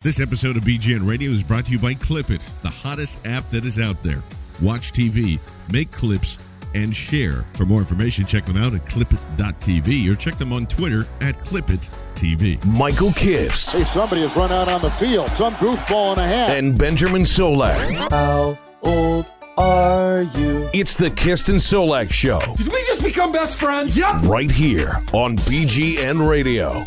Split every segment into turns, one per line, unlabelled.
This episode of BGN Radio is brought to you by Clipit, the hottest app that is out there. Watch TV, make clips, and share. For more information, check them out at clipit.tv or check them on Twitter at clipit.tv.
Michael Kist
Hey, somebody has run out on the field. Some goofball in a hat.
and Benjamin Solak.
How old are you?
It's the Kist and Solak Show
Did we just become best friends? Yep.
right here on BGN Radio.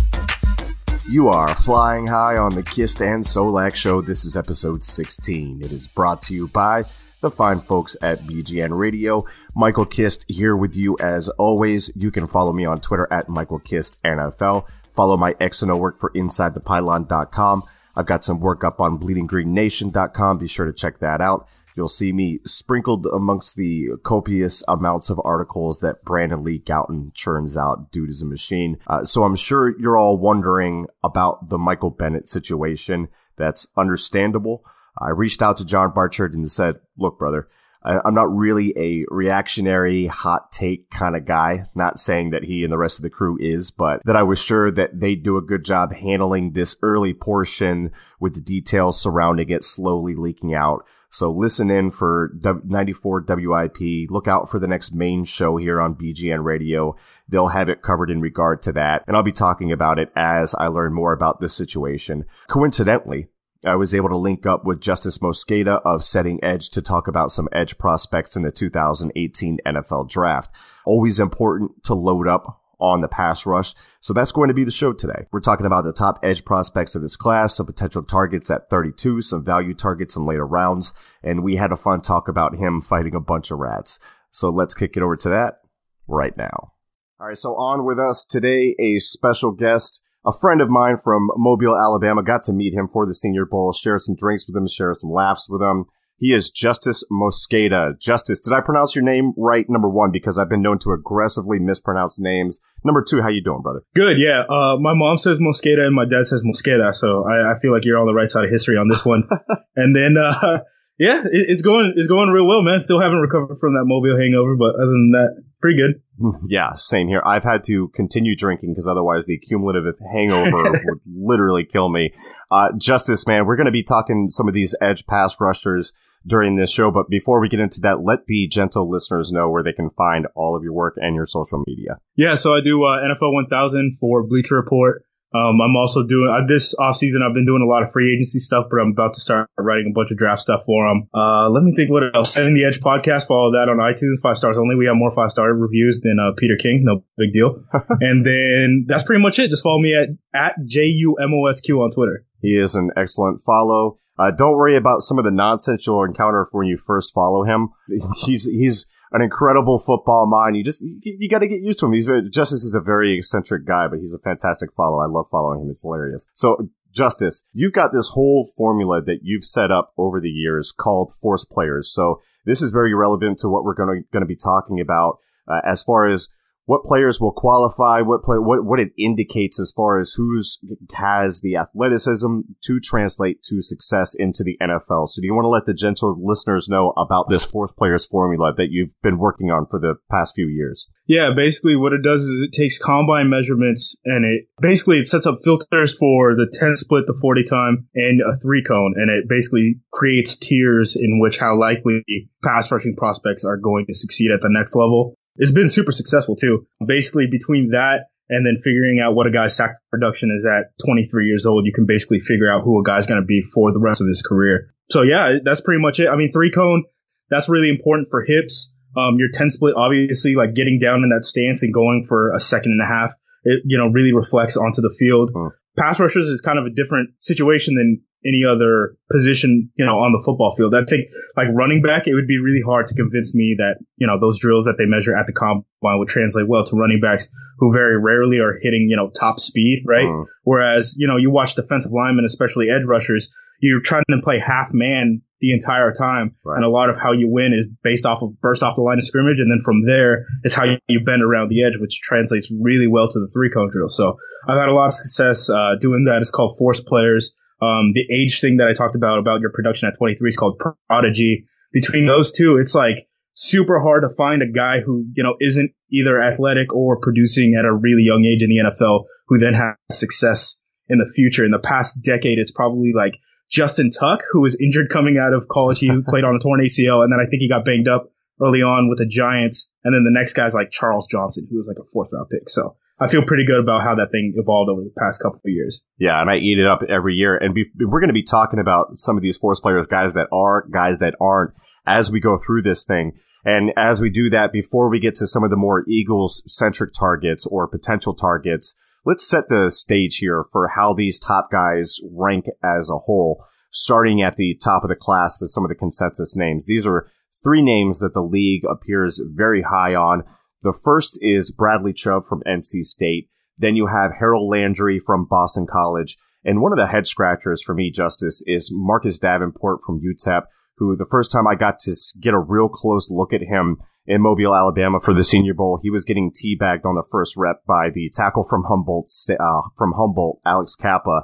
You are flying high on the Kist and Solak show. This is episode 16. It is brought to you by the fine folks at BGN Radio. Michael Kist here with you as always. You can follow me on Twitter at Michael Kist NFL. Follow my X and O work for InsideThePylon.com. I've got some work up on BleedingGreenNation.com. Be sure to check that out. You'll see me sprinkled amongst the copious amounts of articles that Brandon Lee Gowton churns out. Dude is a machine. Uh, so I'm sure you're all wondering about the Michael Bennett situation. That's understandable. I reached out to John Barchard and said, look, brother, I'm not really a reactionary hot take kind of guy. Not saying that he and the rest of the crew is, but that I was sure that they'd do a good job handling this early portion with the details surrounding it slowly leaking out. So listen in for 94 WIP. Look out for the next main show here on BGN Radio. They'll have it covered in regard to that. And I'll be talking about it as I learn more about this situation. Coincidentally, I was able to link up with Justis Mosqueda of Setting Edge to talk about some edge prospects in the 2018 NFL draft. Always important to load up on the pass rush. So that's going to be the show today. We're talking about the top edge prospects of this class, some potential targets at 32, some value targets in later rounds, and we had a fun talk about him fighting a bunch of rats. So let's kick it over to that right now. All right, so on with us today, a special guest, a friend of mine from Mobile, Alabama. Got to meet him for the Senior Bowl, share some drinks with him, share some laughs with him. He is Justis Mosqueda. Justis, did I pronounce your name right? Number one, because I've been known to aggressively mispronounce names. Number two, how you doing, brother?
Good, yeah. Uh, my mom says Mosqueda and my dad says Mosqueda, so I, I feel like you're on the right side of history on this one. and then, uh, yeah, it, it's going it's going real well, man. Still haven't recovered from that mobile hangover, but other than that, pretty good.
Yeah, same here. I've had to continue drinking because otherwise the cumulative hangover would literally kill me. Uh, Justis, man, we're going to be talking some of these edge pass rushers during this show. But before we get into that, let the gentle listeners know where they can find all of your work and your social media.
Yeah, so I do uh, NFL 1000 for Bleacher Report. Um, I'm also doing uh, this offseason. I've been doing a lot of free agency stuff, but I'm about to start writing a bunch of draft stuff for them. Uh, let me think what else. Setting the Edge podcast. Follow that on iTunes. Five stars only. We have more five star reviews than uh, Peter King. No big deal. and then that's pretty much it. Just follow me at at J U M O S Q on Twitter.
He is an excellent follow. Uh, don't worry about some of the nonsense you'll encounter when you first follow him. He's he's an incredible football mind. You just you, got to get used to him. He's very, Justis is a very eccentric guy, but he's a fantastic follow. I love following him. It's hilarious. So Justis, you've got this whole formula that you've set up over the years called force players. So this is very relevant to what we're going to going to be talking about uh, as far as what players will qualify, what play, what what it indicates as far as who's has the athleticism to translate to success into the NFL. So, do you want to let the gentle listeners know about this force players formula that you've been working on for the past few years?
Yeah, basically what it does is it takes combine measurements and it basically it sets up filters for the 10 split, the 40 time, and a three cone, and it basically creates tiers in which how likely pass rushing prospects are going to succeed at the next level. It's been super successful too. Basically between that and then figuring out what a guy's sack production is at 23 years old, you can basically figure out who a guy's going to be for the rest of his career. So yeah, that's pretty much it. I mean, three cone, that's really important for hips. Um, your 10 split, obviously, like getting down in that stance and going for a second and a half, it, you know, really reflects onto the field. Pass rushers is kind of a different situation than any other position, you know, on the football field. I think like running back, it would be really hard to convince me that, you know, those drills that they measure at the combine would translate well to running backs who very rarely are hitting, you know, top speed, right? Mm. Whereas, you know, you watch defensive linemen, especially edge rushers, you're trying to play half man the entire time. Right. And a lot of how you win is based off of burst off the line of scrimmage. And then from there, it's how you bend around the edge, which translates really well to the three cone drill. So I've had a lot of success, uh, doing that. It's called force players. Um, the age thing that I talked about, about your production at 23 is called prodigy. Between those two, it's like super hard to find a guy who, you know, isn't either athletic or producing at a really young age in the NFL who then has success in the future. In the past decade, it's probably like Justin Tuck, who was injured coming out of college. He played on a torn ACL and then I think he got banged up early on with the Giants. And then the next guy's like Charles Johnson, who was like a fourth round pick. So I feel pretty good about how that thing evolved over the past couple of years.
Yeah, and I eat it up every year. And be, we're going to be talking about some of these force players, guys that are, guys that aren't, as we go through this thing. And as we do that, before we get to some of the more Eagles centric targets or potential targets, let's set the stage here for how these top guys rank as a whole, starting at the top of the class with some of the consensus names. These are three names that the league appears very high on. The first is Bradley Chubb from NC State. Then you have Harold Landry from Boston College. And one of the head scratchers for me, Justice, is Marcus Davenport from UTEP, who the first time I got to get a real close look at him in Mobile, Alabama for the Senior Bowl, he was getting teabagged on the first rep by the tackle from Humboldt, uh, from Humboldt, Alex Cappa.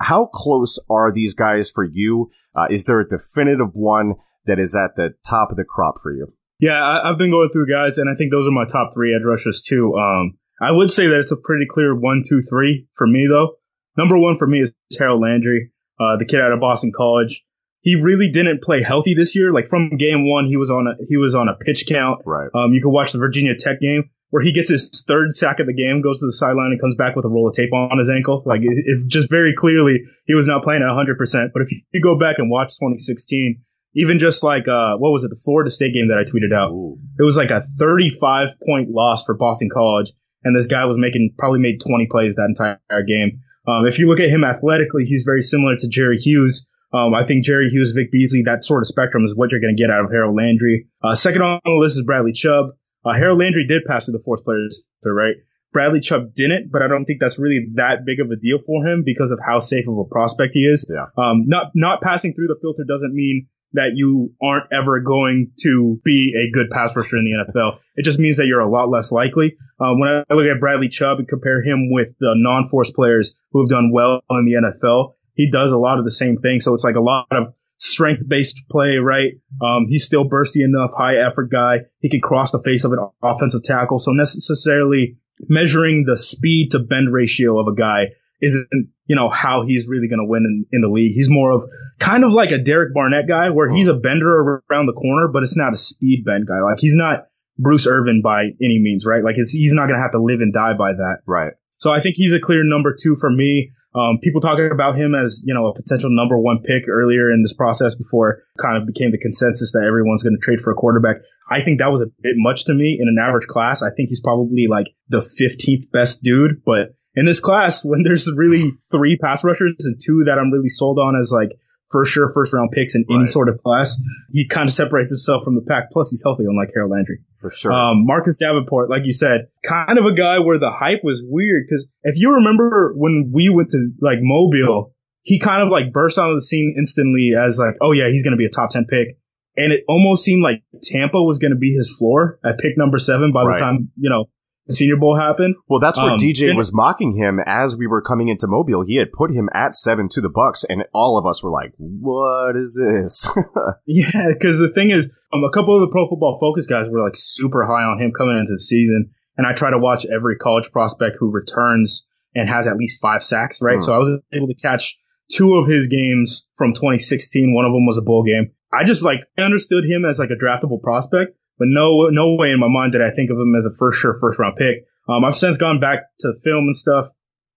How close are these guys for you? Uh, is there a definitive one that is at the top of the crop for you?
Yeah, I, have been going through guys, and I think those are my top three edge rushers too. Um, I would say that it's a pretty clear one, two, three for me though. Number one for me is Harold Landry, uh, the kid out of Boston College. He really didn't play healthy this year. Like from game one, he was on a he was on a pitch count.
Right.
Um, you can watch the Virginia Tech game where he gets his third sack of the game, goes to the sideline, and comes back with a roll of tape on his ankle. Like it's, it's just very clearly he was not playing at 100. percent But if you go back and watch 2016, even just like uh, what was it, the Florida State game that I tweeted out? Ooh. It was like a 35 point loss for Boston College, and this guy was making probably made 20 plays that entire game. Um, if you look at him athletically, he's very similar to Jerry Hughes. Um, I think Jerry Hughes, Vic Beasley, that sort of spectrum is what you're going to get out of Harold Landry. Uh, second on the list is Bradley Chubb. Uh, Harold Landry did pass through the force players, right? Bradley Chubb didn't, but I don't think that's really that big of a deal for him because of how safe of a prospect he is.
Yeah.
Um, not, not passing through the filter doesn't mean that you aren't ever going to be a good pass rusher in the NFL. It just means that you're a lot less likely. Um, when I look at Bradley Chubb and compare him with the non-force players who have done well in the NFL, he does a lot of the same thing. So it's like a lot of strength-based play, right? Um, he's still bursty enough, high effort guy. He can cross the face of an offensive tackle. So necessarily measuring the speed to bend ratio of a guy isn't, you know, how he's really going to win in, in, the league. He's more of kind of like a Derek Barnett guy where he's a bender around the corner, but it's not a speed bend guy. Like he's not Bruce Irvin by any means, right? Like he's not going to have to live and die by that.
Right.
So I think he's a clear number two for me. Um, people talking about him as, you know, a potential number one pick earlier in this process before kind of became the consensus that everyone's going to trade for a quarterback. I think that was a bit much to me in an average class. I think he's probably like the 15th best dude, but in this class when there's really three pass rushers and two that I'm really sold on as like for sure first round picks in right. any sort of class. He kind of separates himself from the pack. Plus he's healthy, unlike Harold Landry.
For sure.
Um, Marcus Davenport, like you said, kind of a guy where the hype was weird. Cause if you remember when we went to like Mobile, he kind of like burst onto the scene instantly as like, oh yeah, he's going to be a top 10 pick. And it almost seemed like Tampa was going to be his floor at pick number seven by right. the time, you know, Senior Bowl happened.
Well, that's what
Um,
DJ
and-
was mocking him as we were coming into Mobile. He had put him at seven to the Bucks, and all of us were like, "What is this?"
Yeah, because the thing is, um, a couple of the Pro Football Focus guys were like super high on him coming into the season, and I try to watch every college prospect who returns and has at least five sacks, right?
Hmm.
So I was able to catch two of his games from 2016. One of them was a bowl game. I just like understood him as like a draftable prospect, but no, no way in my mind did I think of him as a first sure first round pick. Um, I've since gone back to film and stuff.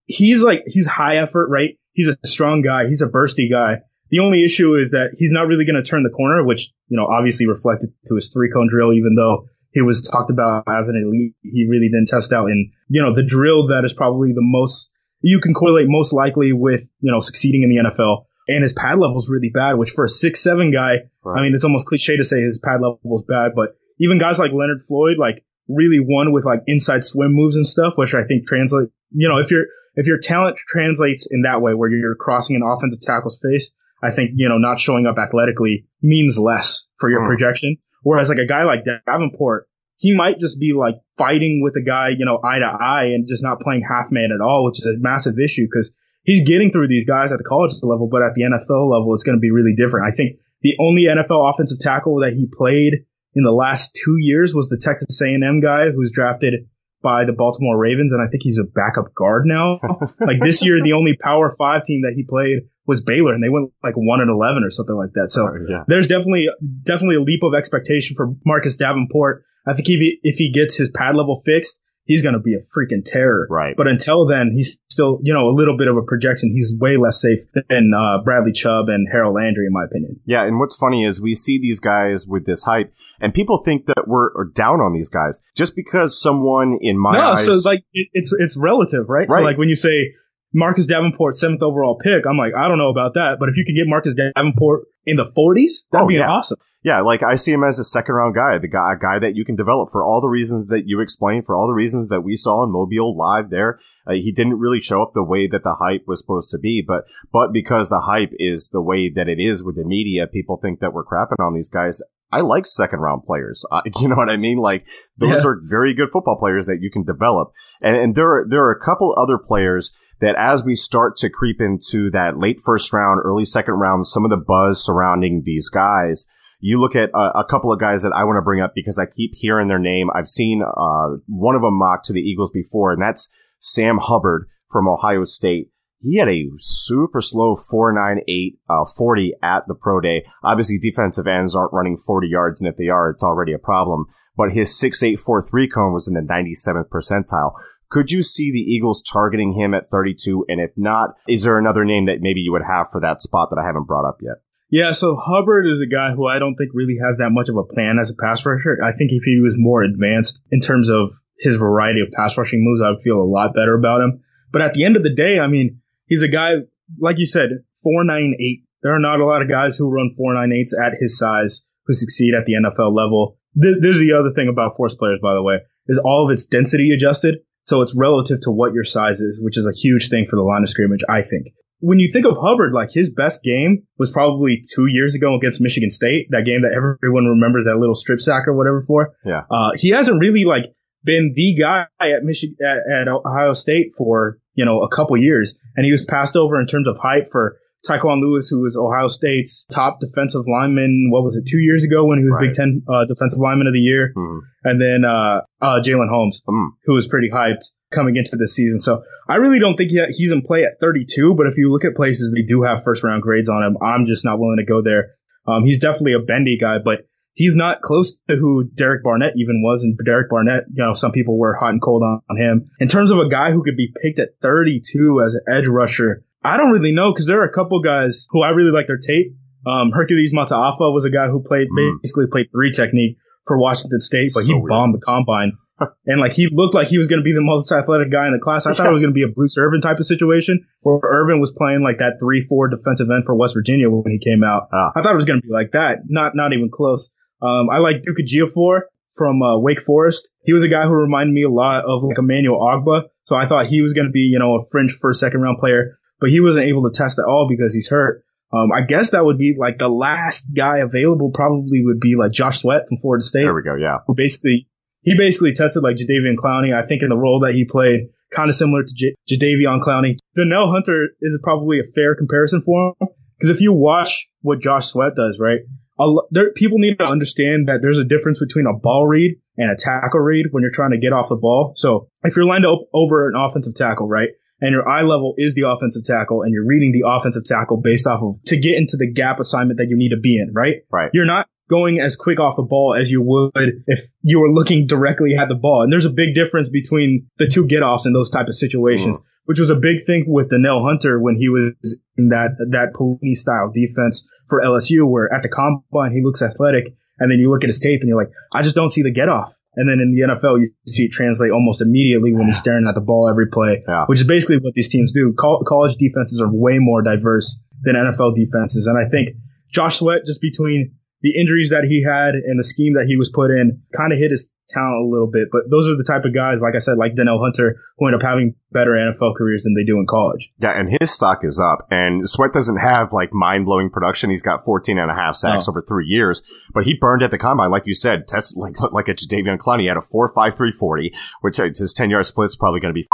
He's like he's high effort, right? He's a strong guy. He's a bursty guy. The only issue is that he's not really going to turn the corner, which, you know, obviously reflected to his three cone drill, even though he was talked about as an elite. He really didn't test out in, you know, the drill that is probably the most, you can correlate most likely with, you know, succeeding in the NFL. And his pad level is really bad, which for a six, seven guy, I mean, it's almost cliche to say his pad level is bad, but even guys like Leonard Floyd, like really won with like inside swim moves and stuff, which I think translate, you know, if your, if your talent translates in that way where you're crossing an offensive tackle's face, I think, you know, not showing up athletically means less for your
Hmm.
projection. Whereas like a guy like Davenport, he might just be like fighting with a guy, you know, eye to eye and just not playing half man at all, which is a massive issue because he's getting through these guys at the college level, but at the NFL level, it's going to be really different. I think the only NFL offensive tackle that he played in the last two years was the Texas A&M guy who was drafted by the Baltimore Ravens, and I think he's a backup guard now. like this year, the only Power Five team that he played was Baylor, and they went like one and eleven or something like that. So
yeah.
there's definitely definitely a leap of expectation for Marcus Davenport. I think if he if he gets his pad level fixed, he's going to be a freaking terror.
Right.
But until then, he's still you know a little bit of a projection. He's way less safe than uh, Bradley Chubb and Harold Landry, in my opinion.
Yeah, and what's funny is we see these guys with this hype, and people think that we're down on these guys just because someone in my
no,
eyes.
so like it, it's it's relative, right?
right?
So like when you say Marcus Davenport seventh overall pick, I'm like I don't know about that, but if you could get Marcus Davenport in the 40s, that'd
Oh,
be
yeah.
awesome.
Yeah, like I see him as a second round guy, the guy, a guy that you can develop for all the reasons that you explained, for all the reasons that we saw in Mobile live there. Uh, he didn't really show up the way that the hype was supposed to be, but, but because the hype is the way that it is with the media, people think that we're crapping on these guys. I like second round players. Uh, you know what I mean? Like those
Yeah.
are very good football players that you can develop. And, and there are, there are a couple other players that as we start to creep into that late first round, early second round, some of the buzz surrounding these guys, you look at a, a couple of guys that I want to bring up because I keep hearing their name. I've seen uh, one of them mocked to the Eagles before, and that's Sam Hubbard from Ohio State. He had a super slow 498 uh, 40 at the pro day. Obviously, defensive ends aren't running 40 yards, and if they are, it's already a problem. But his 6843 cone was in the 97th percentile. Could you see the Eagles targeting him at 32? And if not, is there another name that maybe you would have for that spot that I haven't brought up yet?
Yeah, so Hubbard is a guy who I don't think really has that much of a plan as a pass rusher. I think if he was more advanced in terms of his variety of pass rushing moves, I would feel a lot better about him. But at the end of the day, I mean, he's a guy, like you said, 498. There are not a lot of guys who run 498s at his size who succeed at the NFL level. Th- This is the other thing about force players, by the way, is all of its density adjusted. So it's relative to what your size is, which is a huge thing for the line of scrimmage, I think when you think of Hubbard, like his best game was probably two years ago against Michigan State, that game that everyone remembers that little strip sack or whatever for.
Yeah.
Uh, he hasn't really like been the guy at Michigan, at, at Ohio State for, you know, a couple years. And he was passed over in terms of hype for Tyquan Lewis, who was Ohio State's top defensive lineman. What was it? Two years ago when he was
Right.
Big Ten, uh, defensive lineman of the year.
Mhm.
And then, uh, uh, Jalen Holmes,
Mm.
who was pretty hyped coming into this season. So I really don't think he, he's in play at 32, but if you look at places, they do have first round grades on him. I'm just not willing to go there. Um, he's definitely a bendy guy, but he's not close to who Derek Barnett even was. And Derek Barnett, you know, some people were hot and cold on, on him. In terms of a guy who could be picked at 32 as an edge rusher, I don't really know because there are a couple guys who I really like their tape. Um, Hercules Mataafa was a guy who played
Mm.
basically played three technique for Washington State, but
So
he
weird.
bombed the combine. and like he looked like he was going to be the most athletic guy in the class. I thought it was going to be a Bruce Irvin type of situation where Irvin was playing like that three four defensive end for West Virginia when he came out.
Ah.
I thought it was going to be like that. Not not even close. Um, I like Duke Ejiofor from uh, Wake Forest. He was a guy who reminded me a lot of like Emmanuel Ogbah. So I thought he was going to be you know a fringe first second round player, but he wasn't able to test at all because he's hurt. Um, I guess that would be like the last guy available probably would be like Josh Sweat from Florida State
There we go. Yeah.
who basically he basically tested like Jadeveon Clowney. I think in the role that he played, kind of similar to J- Jadeveon Clowney. Danielle Hunter is probably a fair comparison for him because if you watch what Josh Sweat does, right? there, people need to understand that there's a difference between a ball read and a tackle read when you're trying to get off the ball. So if you're lined up over an offensive tackle, right? And your eye level is the offensive tackle and you're reading the offensive tackle based off of to get into the gap assignment that you need to be in, right?
Right.
You're not going as quick off the ball as you would if you were looking directly at the ball. And there's a big difference between the two get offs in those type of situations, mm. which was a big thing with Danielle Hunter when he was in that, that Pelini style defense for LSU where at the combine he looks athletic and then you look at his tape and you're like, I just don't see the get off. And then in the NFL, you see it translate almost immediately when he's staring at the ball every play,
yeah.
which is basically what these teams do. college defenses are way more diverse than NFL defenses. And I think Josh Sweat, just between the injuries that he had and the scheme that he was put in kind of hit his talent a little bit. But those are the type of guys, like I said, like Danielle Hunter, who end up having better NFL careers than they do in college.
Yeah, and his stock is up. And Sweat doesn't have like mind blowing production. He's got 14 and a half sacks oh. over three years, but he burned at the combine, like you said, tested like like a Jadeveon Clowney. He had a 4.5340, which uh, his 10 yard split is probably going to be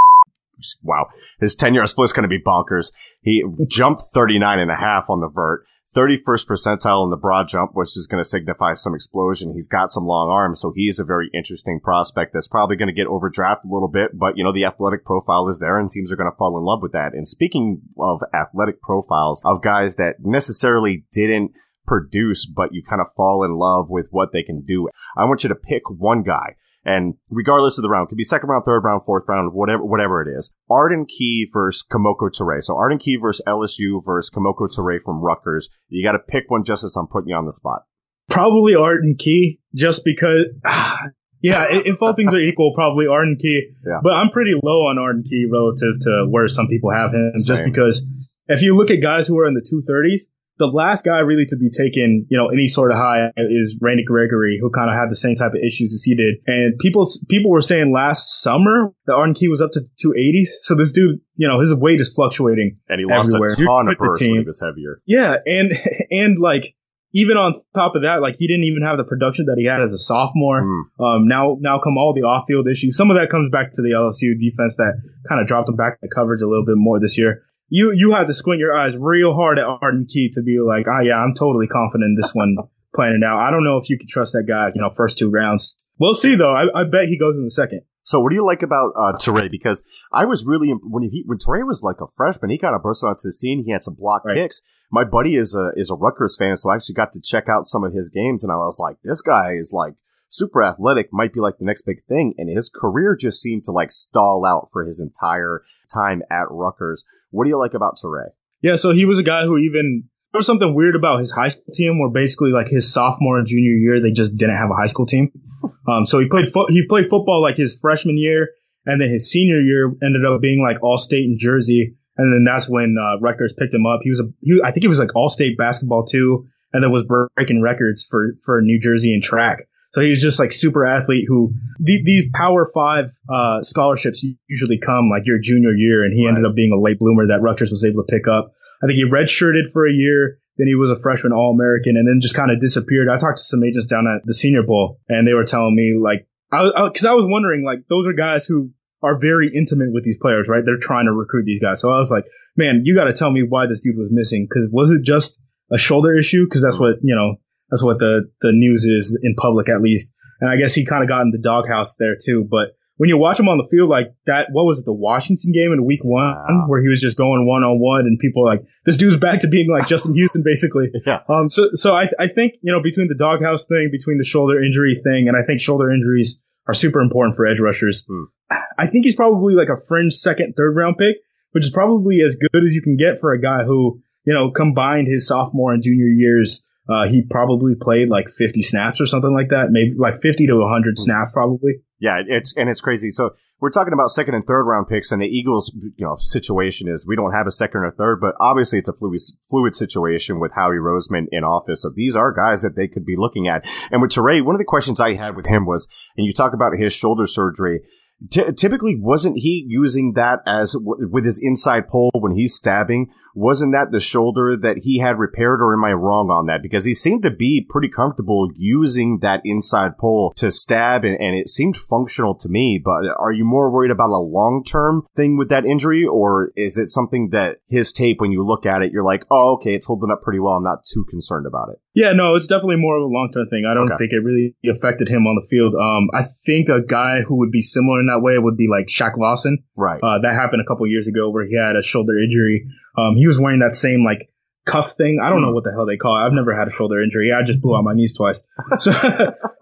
wow. His 10 yard split is going to be bonkers. He jumped 39 and a half on the vert. 31st percentile in the broad jump, which is going to signify some explosion. He's got some long arms, so he's a very interesting prospect that's probably going to get overdrafted a little bit, but you know, the athletic profile is there and teams are going to fall in love with that. And speaking of athletic profiles of guys that necessarily didn't produce, but you kind of fall in love with what they can do, I want you to pick one guy and regardless of the round, could be second round, third round, fourth round, whatever, whatever it is. Arden Key versus Kemoko Turay. So Arden Key versus LSU versus Kemoko Turay from Rutgers. You got to pick one just as I'm putting you on the spot.
Probably Arden Key, just because, yeah, if all things are equal, probably Arden Key.
Yeah.
But I'm pretty low on Arden Key relative to where some people have him,
Same.
just because if you look at guys who are in the 230s, the last guy really to be taken, you know, any sort of high is Randy Gregory, who kind of had the same type of issues as he did. And people, people were saying last summer that Arden Key was up to 280s. So this dude, you know, his weight is fluctuating.
And he lost
everywhere.
a ton of burst when he was heavier.
Yeah. And, and like, even on top of that, like he didn't even have the production that he had as a sophomore.
Mm.
Um, now, now come all the off-field issues. Some of that comes back to the LSU defense that kind of dropped him back in the coverage a little bit more this year you you had to squint your eyes real hard at Arden Key to be like, ah, oh, yeah, I'm totally confident in this one playing it out. I don't know if you can trust that guy, you know, first two rounds. We'll see though. I, I bet he goes in the second.
So what do you like about uh, Turay? Because I was really when he when Turay was like a freshman, he kind of burst onto the scene. He had some block right. kicks. My buddy is a is a Rutgers fan, so I actually got to check out some of his games, and I was like, this guy is like super athletic, might be like the next big thing. And his career just seemed to like stall out for his entire time at Rutgers. What do you like about Turay?
Yeah, so he was a guy who even there was something weird about his high school team where basically like his sophomore and junior year they just didn't have a high school team. Um, so he played fo- he played football like his freshman year, and then his senior year ended up being like all state in Jersey, and then that's when uh, Rutgers picked him up. He was a he, I think he was like all state basketball too, and then was breaking records for for New Jersey in track. So he was just like super athlete who th- these power five uh, scholarships usually come like your junior year, and he right. ended up being a late bloomer that Rutgers was able to pick up. I think he redshirted for a year. Then he was a freshman All American, and then just kind of disappeared. I talked to some agents down at the Senior Bowl, and they were telling me like, because I, I, I was wondering like those are guys who are very intimate with these players, right? They're trying to recruit these guys. So I was like, man, you got to tell me why this dude was missing. Cause was it just a shoulder issue? Cause that's what, you know, that's what the, the news is in public, at least. And I guess he kind of got in the doghouse there too. But when you watch him on the field like that, what was it, the Washington game in week one wow. where he was just going one on one and people like, this dude's back to being like Justin Houston basically.
yeah.
Um, so, so I, I think, you know, between the doghouse thing, between the shoulder injury thing, and I think shoulder injuries are super important for edge rushers.
Hmm.
I think he's probably like a fringe second, third round pick, which is probably as good as you can get for a guy who, you know, combined his sophomore and junior years uh, he probably played like 50 snaps or something like that, maybe like 50 to 100 hmm. snaps probably.
Yeah, it's and it's crazy. So we're talking about second and third round picks, and the Eagles, you know, situation is we don't have a second or third, but obviously it's a fluid fluid situation with Howie Roseman in office. So these are guys that they could be looking at. And with Turay, one of the questions I had with him was, and you talk about his shoulder surgery T- typically, wasn't he using that as w- with his inside pole when he's stabbing? Wasn't that the shoulder that he had repaired, or am I wrong on that? Because he seemed to be pretty comfortable using that inside pole to stab, and, and it seemed functional to me. But are you more worried about a long term thing with that injury, or is it something that his tape, when you look at it, you're like, oh, okay, it's holding up pretty well. I'm not too concerned about it.
Yeah, no, it's definitely more of a long term thing. I don't okay. think it really affected him on the field. Um, I think a guy who would be similar in that way would be like Shaq Lawson.
Right.
Uh, that happened a couple years ago where he had a shoulder injury. Um, he was wearing that same like cuff thing. I don't know hmm. what the hell they call it. I've never had a shoulder injury. I just blew out my knees twice. So,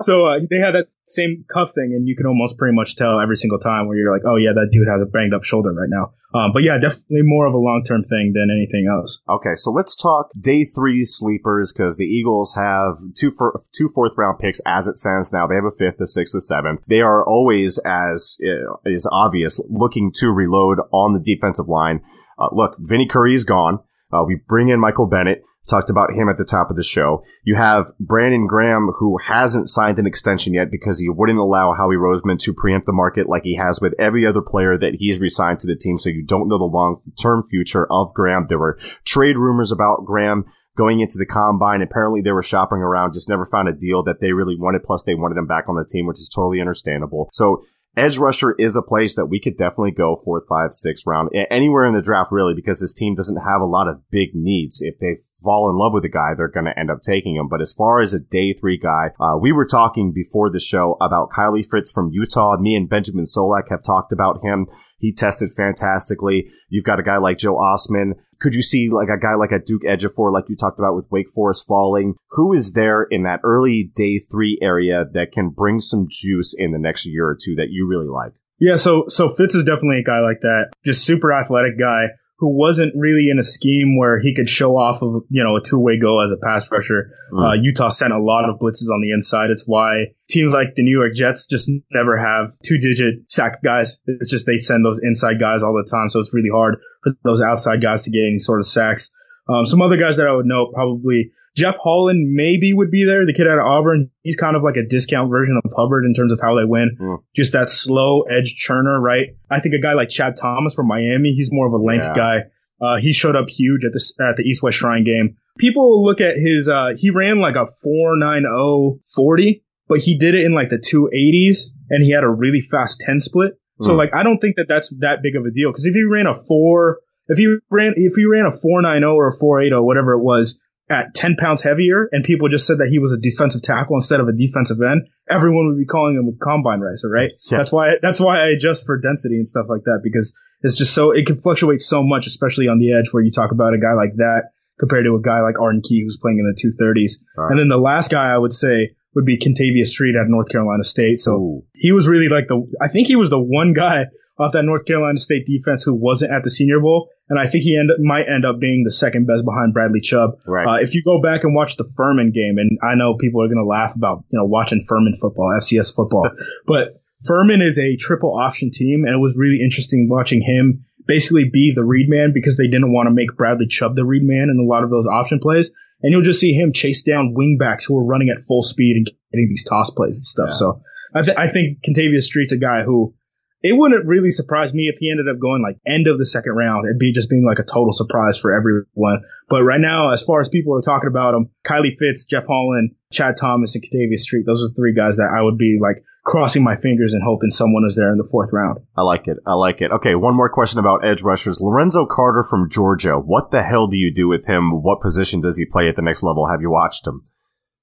so uh, they had that same cuff thing, and you can almost pretty much tell every single time where you're like, oh yeah, that dude has a banged up shoulder right now. Um, but yeah, definitely more of a long term thing than anything else.
Okay, so let's talk day three sleepers because the Eagles have two for, two fourth round picks as it stands now. They have a fifth, a sixth, a seventh. They are always as uh, is obvious looking to reload on the defensive line. Uh, look, Vinnie Curry is gone. Uh, we bring in Michael Bennett. Talked about him at the top of the show. You have Brandon Graham, who hasn't signed an extension yet because he wouldn't allow Howie Roseman to preempt the market like he has with every other player that he's resigned to the team. So you don't know the long term future of Graham. There were trade rumors about Graham going into the combine. Apparently they were shopping around, just never found a deal that they really wanted. Plus they wanted him back on the team, which is totally understandable. So edge rusher is a place that we could definitely go fourth, five, six round, anywhere in the draft really, because this team doesn't have a lot of big needs. If they fall in love with a guy, they're going to end up taking him. But as far as a day three guy, uh, we were talking before the show about Kylie Fitts from Utah. Me and Benjamin Solak have talked about him. He tested fantastically. You've got a guy like Joe Ostman. Could you see like a guy like a Duke Ejiofor, like you talked about with Wake Forest falling? Who is there in that early day three area that can bring some juice in the next year or two that you really like?
Yeah, so so Fitts is definitely a guy like that. Just super athletic guy who wasn't really in a scheme where he could show off of, you know, a two-way go as a pass rusher. Mm. Uh, Utah sent a lot of blitzes on the inside. It's why teams like the New York Jets just never have two-digit sack guys. It's just they send those inside guys all the time. So it's really hard for those outside guys to get any sort of sacks. Um, some other guys that I would know probably Jeff Holland maybe would be there, the kid out of Auburn. He's kind of like a discount version of Hubbard in terms of how they win. Mm. Just that slow edge churner, right? I think a guy like Chad Thomas from Miami, he's more of a length yeah. guy. Uh, he showed up huge at the at the East West Shrine game. People look at his uh, he ran like a 4.90 40, but he did it in like the 280s and he had a really fast 10 split. So mm. like I don't think that that's that big of a deal because if he ran a 4 if he ran if he ran a 490 or a 480 whatever it was at 10 pounds heavier and people just said that he was a defensive tackle instead of a defensive end, everyone would be calling him a combine racer, right? Yeah. That's why, that's why I adjust for density and stuff like that because it's just so, it can fluctuate so much, especially on the edge where you talk about a guy like that compared to a guy like Arden Key who's playing in the 230s. Right. And then the last guy I would say would be Kentavius Street at North Carolina State. So Ooh. he was really like the, I think he was the one guy off that North Carolina State defense who wasn't at the Senior Bowl, and I think he end, might end up being the second best behind Bradley Chubb.
Right.
Uh, if you go back and watch the Furman game, and I know people are going to laugh about you know watching Furman football, FCS football, but Furman is a triple option team, and it was really interesting watching him basically be the read man because they didn't want to make Bradley Chubb the read man in a lot of those option plays. And you'll just see him chase down wingbacks who are running at full speed and getting these toss plays and stuff. Yeah. So I, th- I think Kentavius Street's a guy who it wouldn't really surprise me if he ended up going like end of the second round. It'd be just being like a total surprise for everyone. But right now, as far as people are talking about him, Kylie Fitts, Jeff Holland, Chad Thomas, and Kentavius Street, those are three guys that I would be like crossing my fingers and hoping someone is there in the fourth round.
I like it. I like it. Okay, one more question about edge rushers. Lorenzo Carter from Georgia. What the hell do you do with him? What position does he play at the next level? Have you watched him?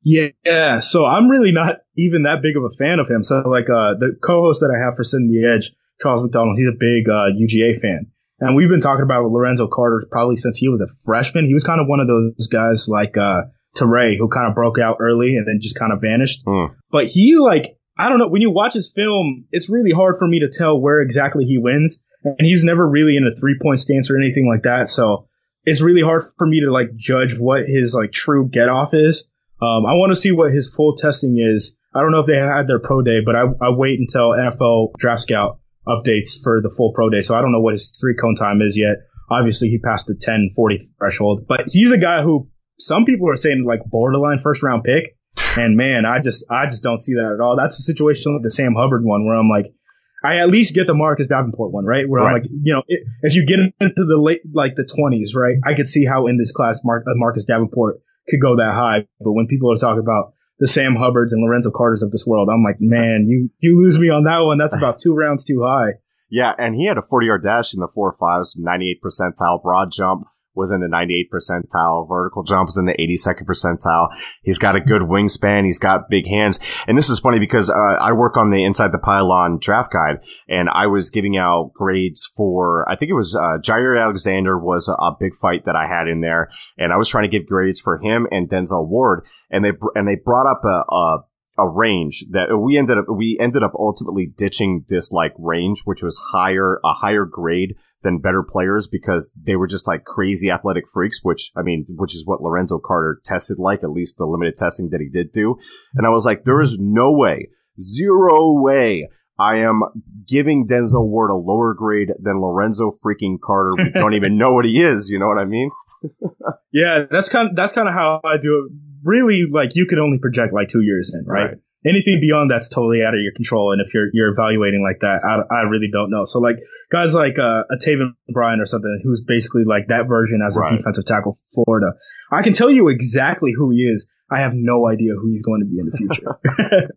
Yeah, yeah. so I'm really not even that big of a fan of him. So like uh, the co-host that I have for Setting the Edge, Charles McDonald, he's a big uh, UGA fan, and we've been talking about Lorenzo Carter probably since he was a freshman. He was kind of one of those guys like uh, Turay who kind of broke out early and then just kind of vanished. Mm. But he like I don't know when you watch his film, it's really hard for me to tell where exactly he wins, and he's never really in a three point stance or anything like that. So it's really hard for me to like judge what his like true get off is. Um, I want to see what his full testing is. I don't know if they had their pro day, but I, I wait until NFL Draft Scout updates for the full pro day. So I don't know what his three cone time is yet. Obviously, he passed the 10 40 threshold, but he's a guy who some people are saying like borderline first round pick. And man, I just, I just don't see that at all. That's a situation like the Sam Hubbard one where I'm like, I at least get the Marcus Davenport one, right? Where right. I'm like, you know, if you get into the late, like the 20s, right? I could see how in this class, Mar- uh, Marcus Davenport could go that high. But when people are talking about the Sam Hubbards and Lorenzo Carters of this world, I'm like, man, you, you lose me on that one. That's about two rounds too high.
Yeah, and he had a 40 yard dash in the four fives, 98 percentile broad jump was in the 98th percentile. Vertical jump is in the 82nd percentile. He's got a good wingspan. He's got big hands. And this is funny because uh, I work on the Inside the Pylon draft guide and I was giving out grades for, I think it was uh, Jaire Alexander was a, a, big fight that I had in there. And I was trying to give grades for him and Denzel Ward. And they, and they brought up a, a a range that we ended up we ended up ultimately ditching this like range which was higher a higher grade than better players because they were just like crazy athletic freaks, which I mean, which is what Lorenzo Carter tested like, at least the limited testing that he did do. And I was like, there is no way, zero way I am giving Denzel Ward a lower grade than Lorenzo freaking Carter. We don't even know what he is. You know what I mean?
yeah, that's kind of, that's kind of how I do it. Really, like you could only project like two years in, right? right anything beyond that's totally out of your control. And if you're you're evaluating like that, I, I really don't know. So like guys like uh, a Taven Bryan or something, who's basically like that version as right. a defensive tackle for Florida. I can tell you exactly who he is. I have no idea who he's going to be in the future.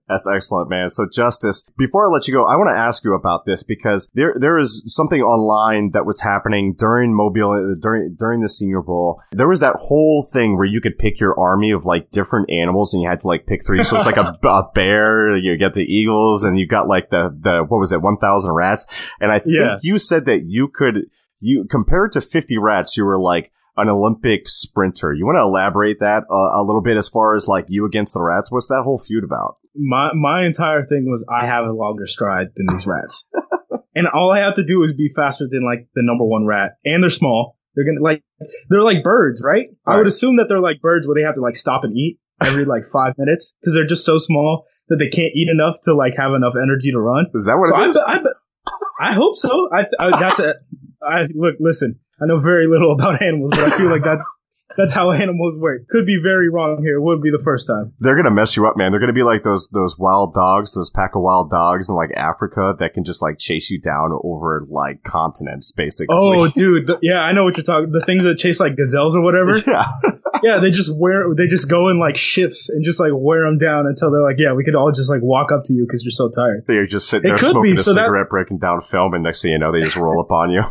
That's excellent, man. So, Justis, before I let you go, I want to ask you about this because there there is something online that was happening during Mobile uh, during during the Senior Bowl. There was that whole thing where you could pick your army of like different animals, and you had to like pick three. So it's like a, a bear, you get the eagles, and you got like the the what was it, one thousand rats. And I think yeah. you said that you could you compared to fifty rats, you were like an Olympic sprinter. You want to elaborate that uh, a little bit as far as like you against the rats? What's that whole feud about?
My my entire thing was I have a longer stride than these rats, and all I have to do is be faster than like the number one rat, and they're small. They're gonna like they're like birds, right? All I would right. assume that they're like birds where they have to like stop and eat every like five minutes because they're just so small that they can't eat enough to like have enough energy to run.
Is that what so it is? I,
I, I hope so. I, I that's a. I look, listen. I know very little about animals, but I feel like that that's how animals work. Could be very wrong here. It wouldn't be the first time.
They're gonna mess you up, man. They're gonna be like those those wild dogs, those pack of wild dogs in like Africa that can just like chase you down over like continents, basically.
Oh, dude, the, yeah, I know what you're talking. The things that chase like gazelles or whatever.
Yeah,
yeah, they just wear, they just go in like shifts and just like wear them down until they're like, yeah, we could all just like walk up to you because you're so tired.
You're just sitting it there smoking be, a so cigarette, that, breaking down film, and next thing you know, they just roll up on you.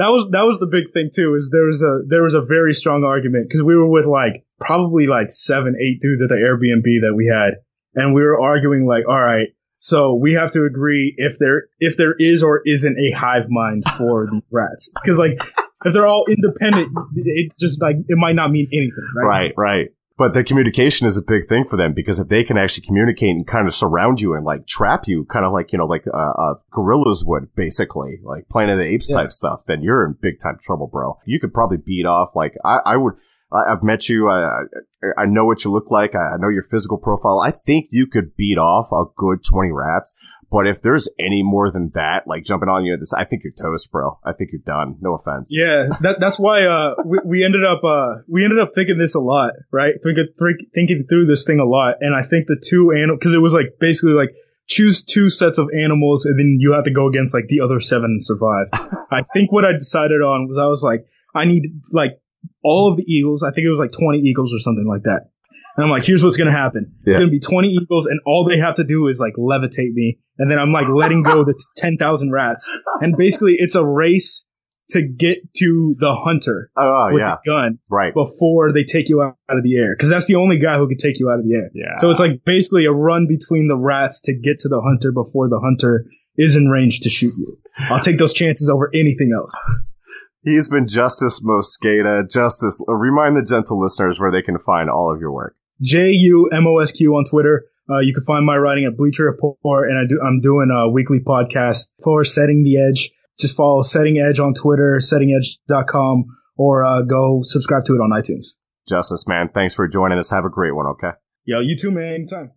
That was that was the big thing too. Is there was a there was a very strong argument because we were with like probably like seven eight dudes at the Airbnb that we had, and we were arguing like, all right, so we have to agree if there if there is or isn't a hive mind for the rats because like if they're all independent, it just like it might not mean anything. Right,
right. right. But the communication is a big thing for them because if they can actually communicate and kind of surround you and like trap you, kind of like, you know, like, uh, uh gorillas would basically, like Planet of the Apes yeah. type stuff, then you're in big time trouble, bro. You could probably beat off, like, I, I would, I, have met you. I, I know what you look like. I know your physical profile. I think you could beat off a good 20 rats. But if there's any more than that, like jumping on you, this, I think you're toast, bro. I think you're done. No offense.
Yeah, that, that's why uh, we, we ended up uh, we ended up thinking this a lot, right? Thinking thinking through this thing a lot, and I think the two animal because it was like basically like choose two sets of animals, and then you have to go against like the other seven and survive. I think what I decided on was I was like I need like all of the eagles. I think it was like 20 eagles or something like that. And I'm like, here's what's gonna happen. Yeah. It's gonna be 20 eagles, and all they have to do is like levitate me, and then I'm like letting go the 10,000 rats, and basically it's a race to get to the hunter
oh, oh
with
yeah.
the gun
right
before they take you out of the air, because that's the only guy who can take you out of the air.
Yeah.
So it's like basically a run between the rats to get to the hunter before the hunter is in range to shoot you. I'll take those chances over anything else.
He's been Justis Mosqueda. Justis, remind the gentle listeners where they can find all of your work.
J U M O S Q on Twitter. Uh, you can find my writing at Bleacher Report, and I do, I'm doing a weekly podcast for Setting the Edge. Just follow Setting Edge on Twitter, settingedge.com, or uh, go subscribe to it on iTunes.
Justis, man, thanks for joining us. Have a great one, okay?
Yo, you too, man. Anytime.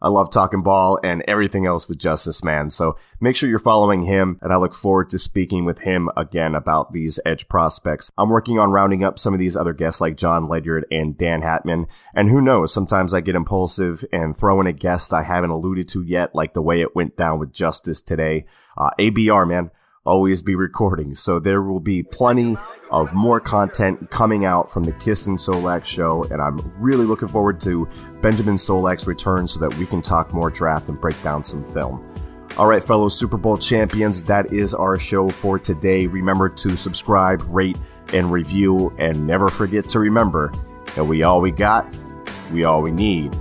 I love talking ball and everything else with Justis Man. So make sure you're following him and I look forward to speaking with him again about these edge prospects. I'm working on rounding up some of these other guests like Jon Ledyard and Dan Hatman. And who knows, sometimes I get impulsive and throw in a guest I haven't alluded to yet, like the way it went down with Justis today. Uh, ABR, man always be recording. So there will be plenty of more content coming out from the Kist and Solak show. And I'm really looking forward to Benjamin Solak's return so that we can talk more draft and break down some film. All right, fellow Super Bowl champions, that is our show for today. Remember to subscribe, rate, and review. And never forget to remember that we all we got, we all we need.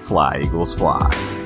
Fly, Eagles, fly.